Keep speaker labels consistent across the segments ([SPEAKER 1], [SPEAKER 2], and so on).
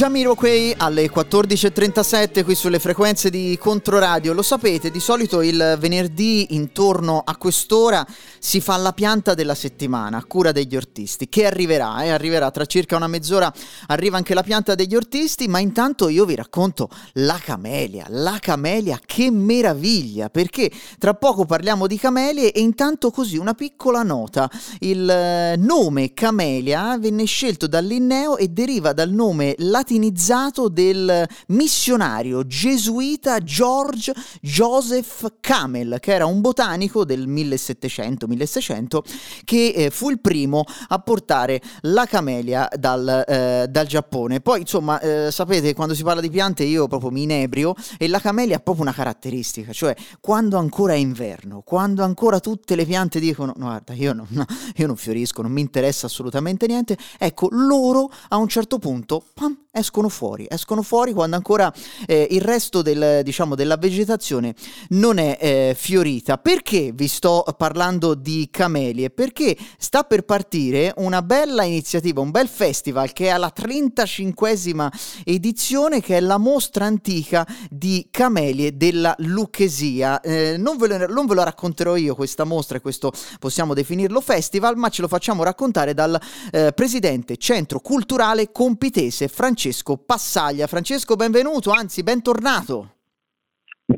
[SPEAKER 1] Jamiroquai alle 14.37 qui sulle frequenze di Controradio. Lo sapete, di solito il venerdì intorno a quest'ora si fa la pianta della settimana a cura degli ortisti, che arriverà, eh, arriverà tra circa una mezz'ora, arriva anche la pianta degli ortisti, ma intanto io vi racconto la camelia, la camelia, che meraviglia, perché tra poco parliamo di camelie e intanto così una piccola nota, il eh, nome camelia venne scelto dal Linneo e deriva dal nome latino latinizzato del missionario gesuita George Joseph Camel, che era un botanico del 1700-1600 che eh, fu il primo a portare la camelia dal, eh, dal Giappone. Poi, insomma, eh, sapete, quando si parla di piante io proprio mi inebrio e la camelia ha proprio una caratteristica, cioè quando ancora è inverno, quando ancora tutte le piante dicono no, guarda, io, no, no, io non fiorisco, non mi interessa assolutamente niente, ecco, loro a un certo punto pam, escono fuori, escono fuori quando ancora eh, il resto del, diciamo, della vegetazione non è eh, fiorita. Perché vi sto parlando di camelie? Perché sta per partire una bella iniziativa, un bel festival che è alla 35esima edizione, che è la mostra antica di camelie della Lucchesia. Eh, non, ve lo, non, ve lo, racconterò io questa mostra e questo possiamo definirlo festival, ma ce lo facciamo raccontare dal eh, presidente Centro Culturale Compitese Francesco Francesco Passaglia. Francesco, benvenuto, anzi bentornato.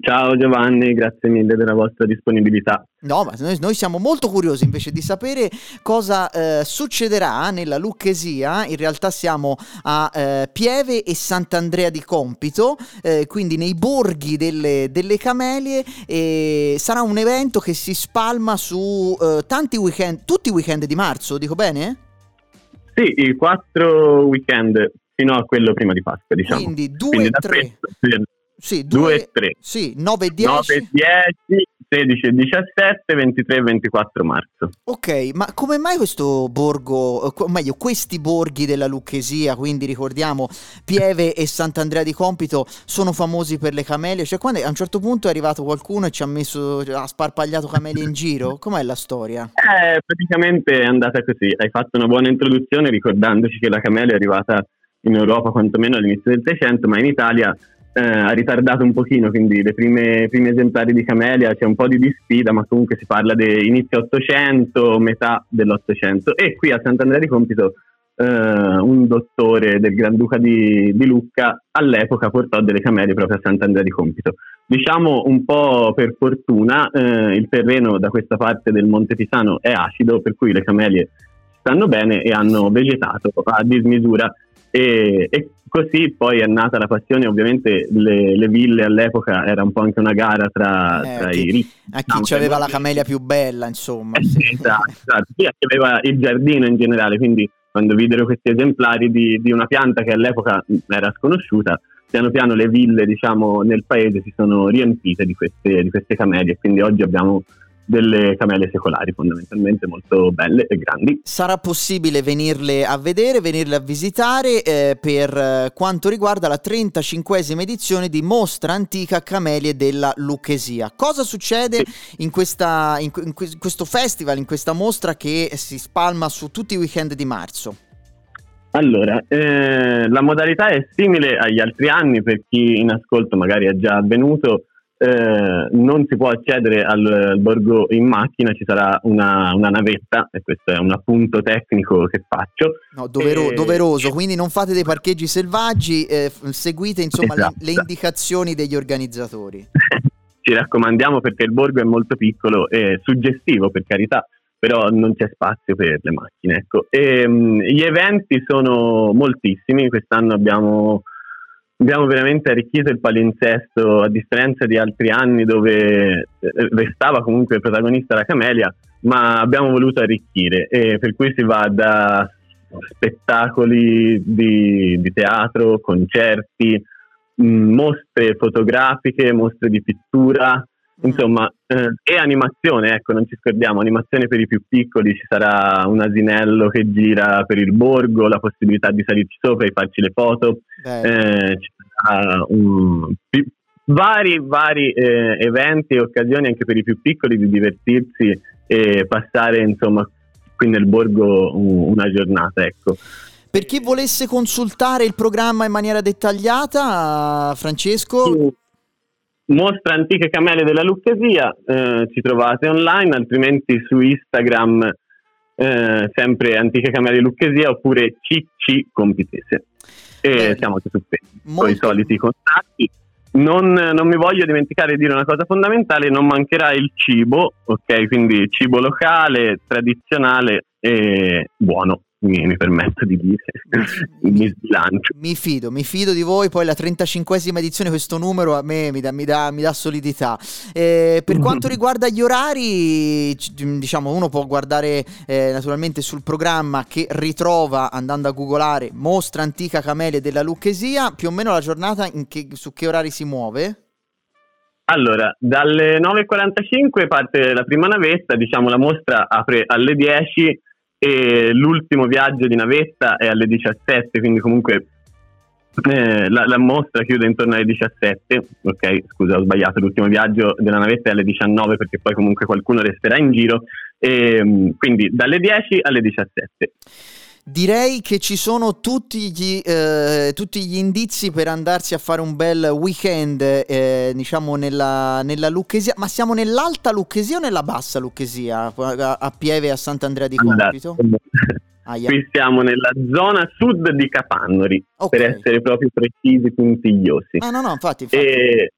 [SPEAKER 2] Ciao Giovanni, grazie mille della vostra disponibilità.
[SPEAKER 1] No, ma noi, noi siamo molto curiosi invece di sapere cosa eh, succederà nella Lucchesia. In realtà siamo a eh, Pieve e Sant'Andrea di Compito, eh, quindi nei borghi delle, delle, Camelie. E sarà un evento che si spalma su eh, tanti weekend, tutti i weekend di marzo, dico bene?
[SPEAKER 2] Sì, i quattro weekend fino a quello prima di Pasqua, diciamo.
[SPEAKER 1] Quindi 2 e 3.
[SPEAKER 2] Sì, 2 e 3.
[SPEAKER 1] Sì, 9 e 10.
[SPEAKER 2] 9 e 10, 16 e 17, 23 e 24 marzo.
[SPEAKER 1] Ok, ma come mai questo borgo, o meglio, questi borghi della Lucchesia, quindi ricordiamo Pieve e Sant'Andrea di Compito, sono famosi per le camelie? Cioè, quando a un certo punto è arrivato qualcuno e ci ha messo, ha sparpagliato camelie in giro? Com'è la storia?
[SPEAKER 2] Eh, praticamente è andata così. Hai fatto una buona introduzione ricordandoci che la camelia è arrivata in Europa quantomeno all'inizio del Seicento, ma in Italia eh, ha ritardato un pochino, quindi le prime, esemplari di Camelia c'è un po' di disfida, ma comunque si parla di inizio 800, metà dell'Ottocento. E qui a Sant'Andrea di Compito eh, un dottore del Granduca di, di, Lucca all'epoca portò delle camelie proprio a Sant'Andrea di Compito. Diciamo un po' per fortuna eh, il terreno da questa parte del Monte Pisano è acido, per cui le camelie stanno bene e hanno vegetato a dismisura e, e, così poi è nata la passione, ovviamente le, le, ville all'epoca era un po' anche una gara tra,
[SPEAKER 1] eh,
[SPEAKER 2] tra
[SPEAKER 1] chi,
[SPEAKER 2] i ricchi.
[SPEAKER 1] A chi diciamo, aveva la camelia più bella, insomma.
[SPEAKER 2] Eh, sì. Esatto, esatto. Chi aveva il giardino in generale, quindi quando videro questi esemplari di, di, una pianta che all'epoca era sconosciuta, piano piano le ville diciamo, nel paese si sono riempite di queste, di queste camelie, quindi oggi abbiamo delle camele secolari fondamentalmente molto belle e grandi.
[SPEAKER 1] Sarà possibile venirle a vedere, venirle a visitare eh, per eh, quanto riguarda la 35esima edizione di Mostra Antica Camelie della Lucchesia. Cosa succede in, questa, in, in questo festival, in questa mostra che si spalma su tutti i weekend di marzo?
[SPEAKER 2] Allora, eh, la modalità è simile agli altri anni per chi in ascolto magari è già avvenuto eh, non si può accedere al, al, borgo in macchina, ci sarà una, una, navetta e questo è un appunto tecnico che faccio.
[SPEAKER 1] No, dovero, e... doveroso, quindi non fate dei parcheggi selvaggi, eh, seguite insomma esatto. le, le indicazioni degli organizzatori.
[SPEAKER 2] ci raccomandiamo perché il borgo è molto piccolo e suggestivo per carità, però non c'è spazio per le macchine. Ecco. E, um, gli eventi sono moltissimi, quest'anno abbiamo abbiamo veramente arricchito il palinsesto a differenza di altri anni dove eh, restava comunque protagonista la Camelia, ma abbiamo voluto arricchire e per cui si va da spettacoli di, di teatro, concerti, mh, mostre fotografiche, mostre di pittura, Insomma, eh, e animazione, ecco, non ci scordiamo, animazione per i più piccoli, ci sarà un asinello che gira per il borgo, la possibilità di salirci sopra e farci le foto, eh, ci sarà un, pi- vari, vari eh, eventi e occasioni anche per i più piccoli di divertirsi e passare, insomma, qui nel borgo una giornata, ecco.
[SPEAKER 1] Per chi volesse consultare il programma in maniera dettagliata, Francesco?
[SPEAKER 2] Mostra Antiche Camele della Lucchesia, eh, ci trovate online, altrimenti su Instagram eh, sempre Antiche Camere Lucchesia oppure CC Compitese. E siamo anche su Facebook, con i soliti contatti. Non, non, mi voglio dimenticare di dire una cosa fondamentale, non mancherà il cibo, ok? Quindi cibo locale, tradizionale e buono mi, mi permetto di dire, mi sbilancio.
[SPEAKER 1] Mi fido, mi fido di voi, poi la 35esima edizione, questo numero a me mi dà, mi dà, mi dà solidità. Eh, per quanto riguarda gli orari, diciamo, uno può guardare eh, naturalmente sul programma che ritrova andando a googolare Mostra Antica Camelia della Lucchesia, più o meno la giornata che, su che orari si muove?
[SPEAKER 2] Allora, dalle 9.45 parte la prima navetta, diciamo la mostra apre alle 10 e l'ultimo viaggio di navetta è alle 17, quindi comunque eh, la, la, mostra chiude intorno alle 17, ok, scusa ho sbagliato, l'ultimo viaggio della navetta è alle 19 perché poi comunque qualcuno resterà in giro, e, quindi dalle 10 alle 17.
[SPEAKER 1] Direi che ci sono tutti gli, eh, tutti gli, indizi per andarsi a fare un bel weekend, eh, diciamo, nella, nella, Lucchesia. Ma siamo nell'alta Lucchesia o nella bassa Lucchesia? A, a Pieve e a Sant'Andrea di Compito?
[SPEAKER 2] Ah, yeah. Qui siamo nella zona sud di Capannori, okay. per essere proprio precisi, puntigliosi.
[SPEAKER 1] Ah, no, no, infatti. infatti.
[SPEAKER 2] E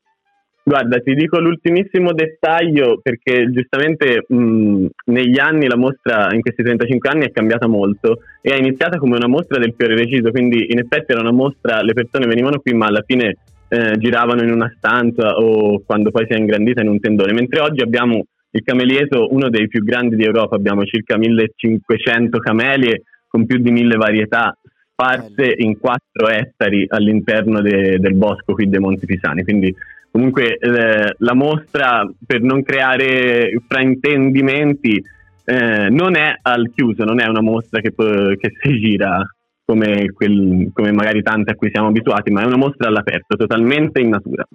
[SPEAKER 2] Guarda, ti dico l'ultimissimo dettaglio perché giustamente mh, negli anni la mostra, in questi 35 anni, è cambiata molto e è iniziata come una mostra del fiore reciso, quindi in effetti era una mostra, le persone venivano qui ma alla fine eh, giravano in una stanza o quando poi si è ingrandita in un tendone, mentre oggi abbiamo il camelieto, uno dei più grandi di Europa, abbiamo circa 1500 camelie con più di mille varietà sparse in 4 ettari all'interno de, del bosco qui dei Monti Pisani, quindi comunque eh, la mostra per non creare fraintendimenti eh, non è al chiuso, non è una mostra che, che si gira come, quel, come magari tante a cui siamo abituati, ma è una mostra all'aperto, totalmente in natura.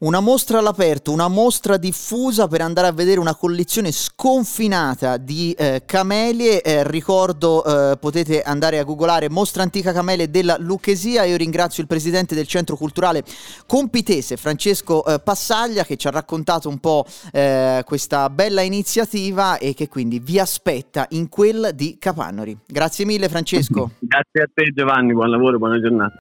[SPEAKER 1] Una mostra all'aperto, una mostra diffusa per andare a vedere una collezione sconfinata di eh, camelie. Eh, ricordo, eh, potete andare a googolare Mostra Antica Camelie della Lucchesia. Io ringrazio il presidente del Centro Culturale Compitese, Francesco eh, Passaglia, che ci ha raccontato un po' eh, questa bella iniziativa e che quindi vi aspetta in quella di Capannori. Grazie mille Francesco.
[SPEAKER 2] Grazie a te Giovanni, buon lavoro, buona giornata.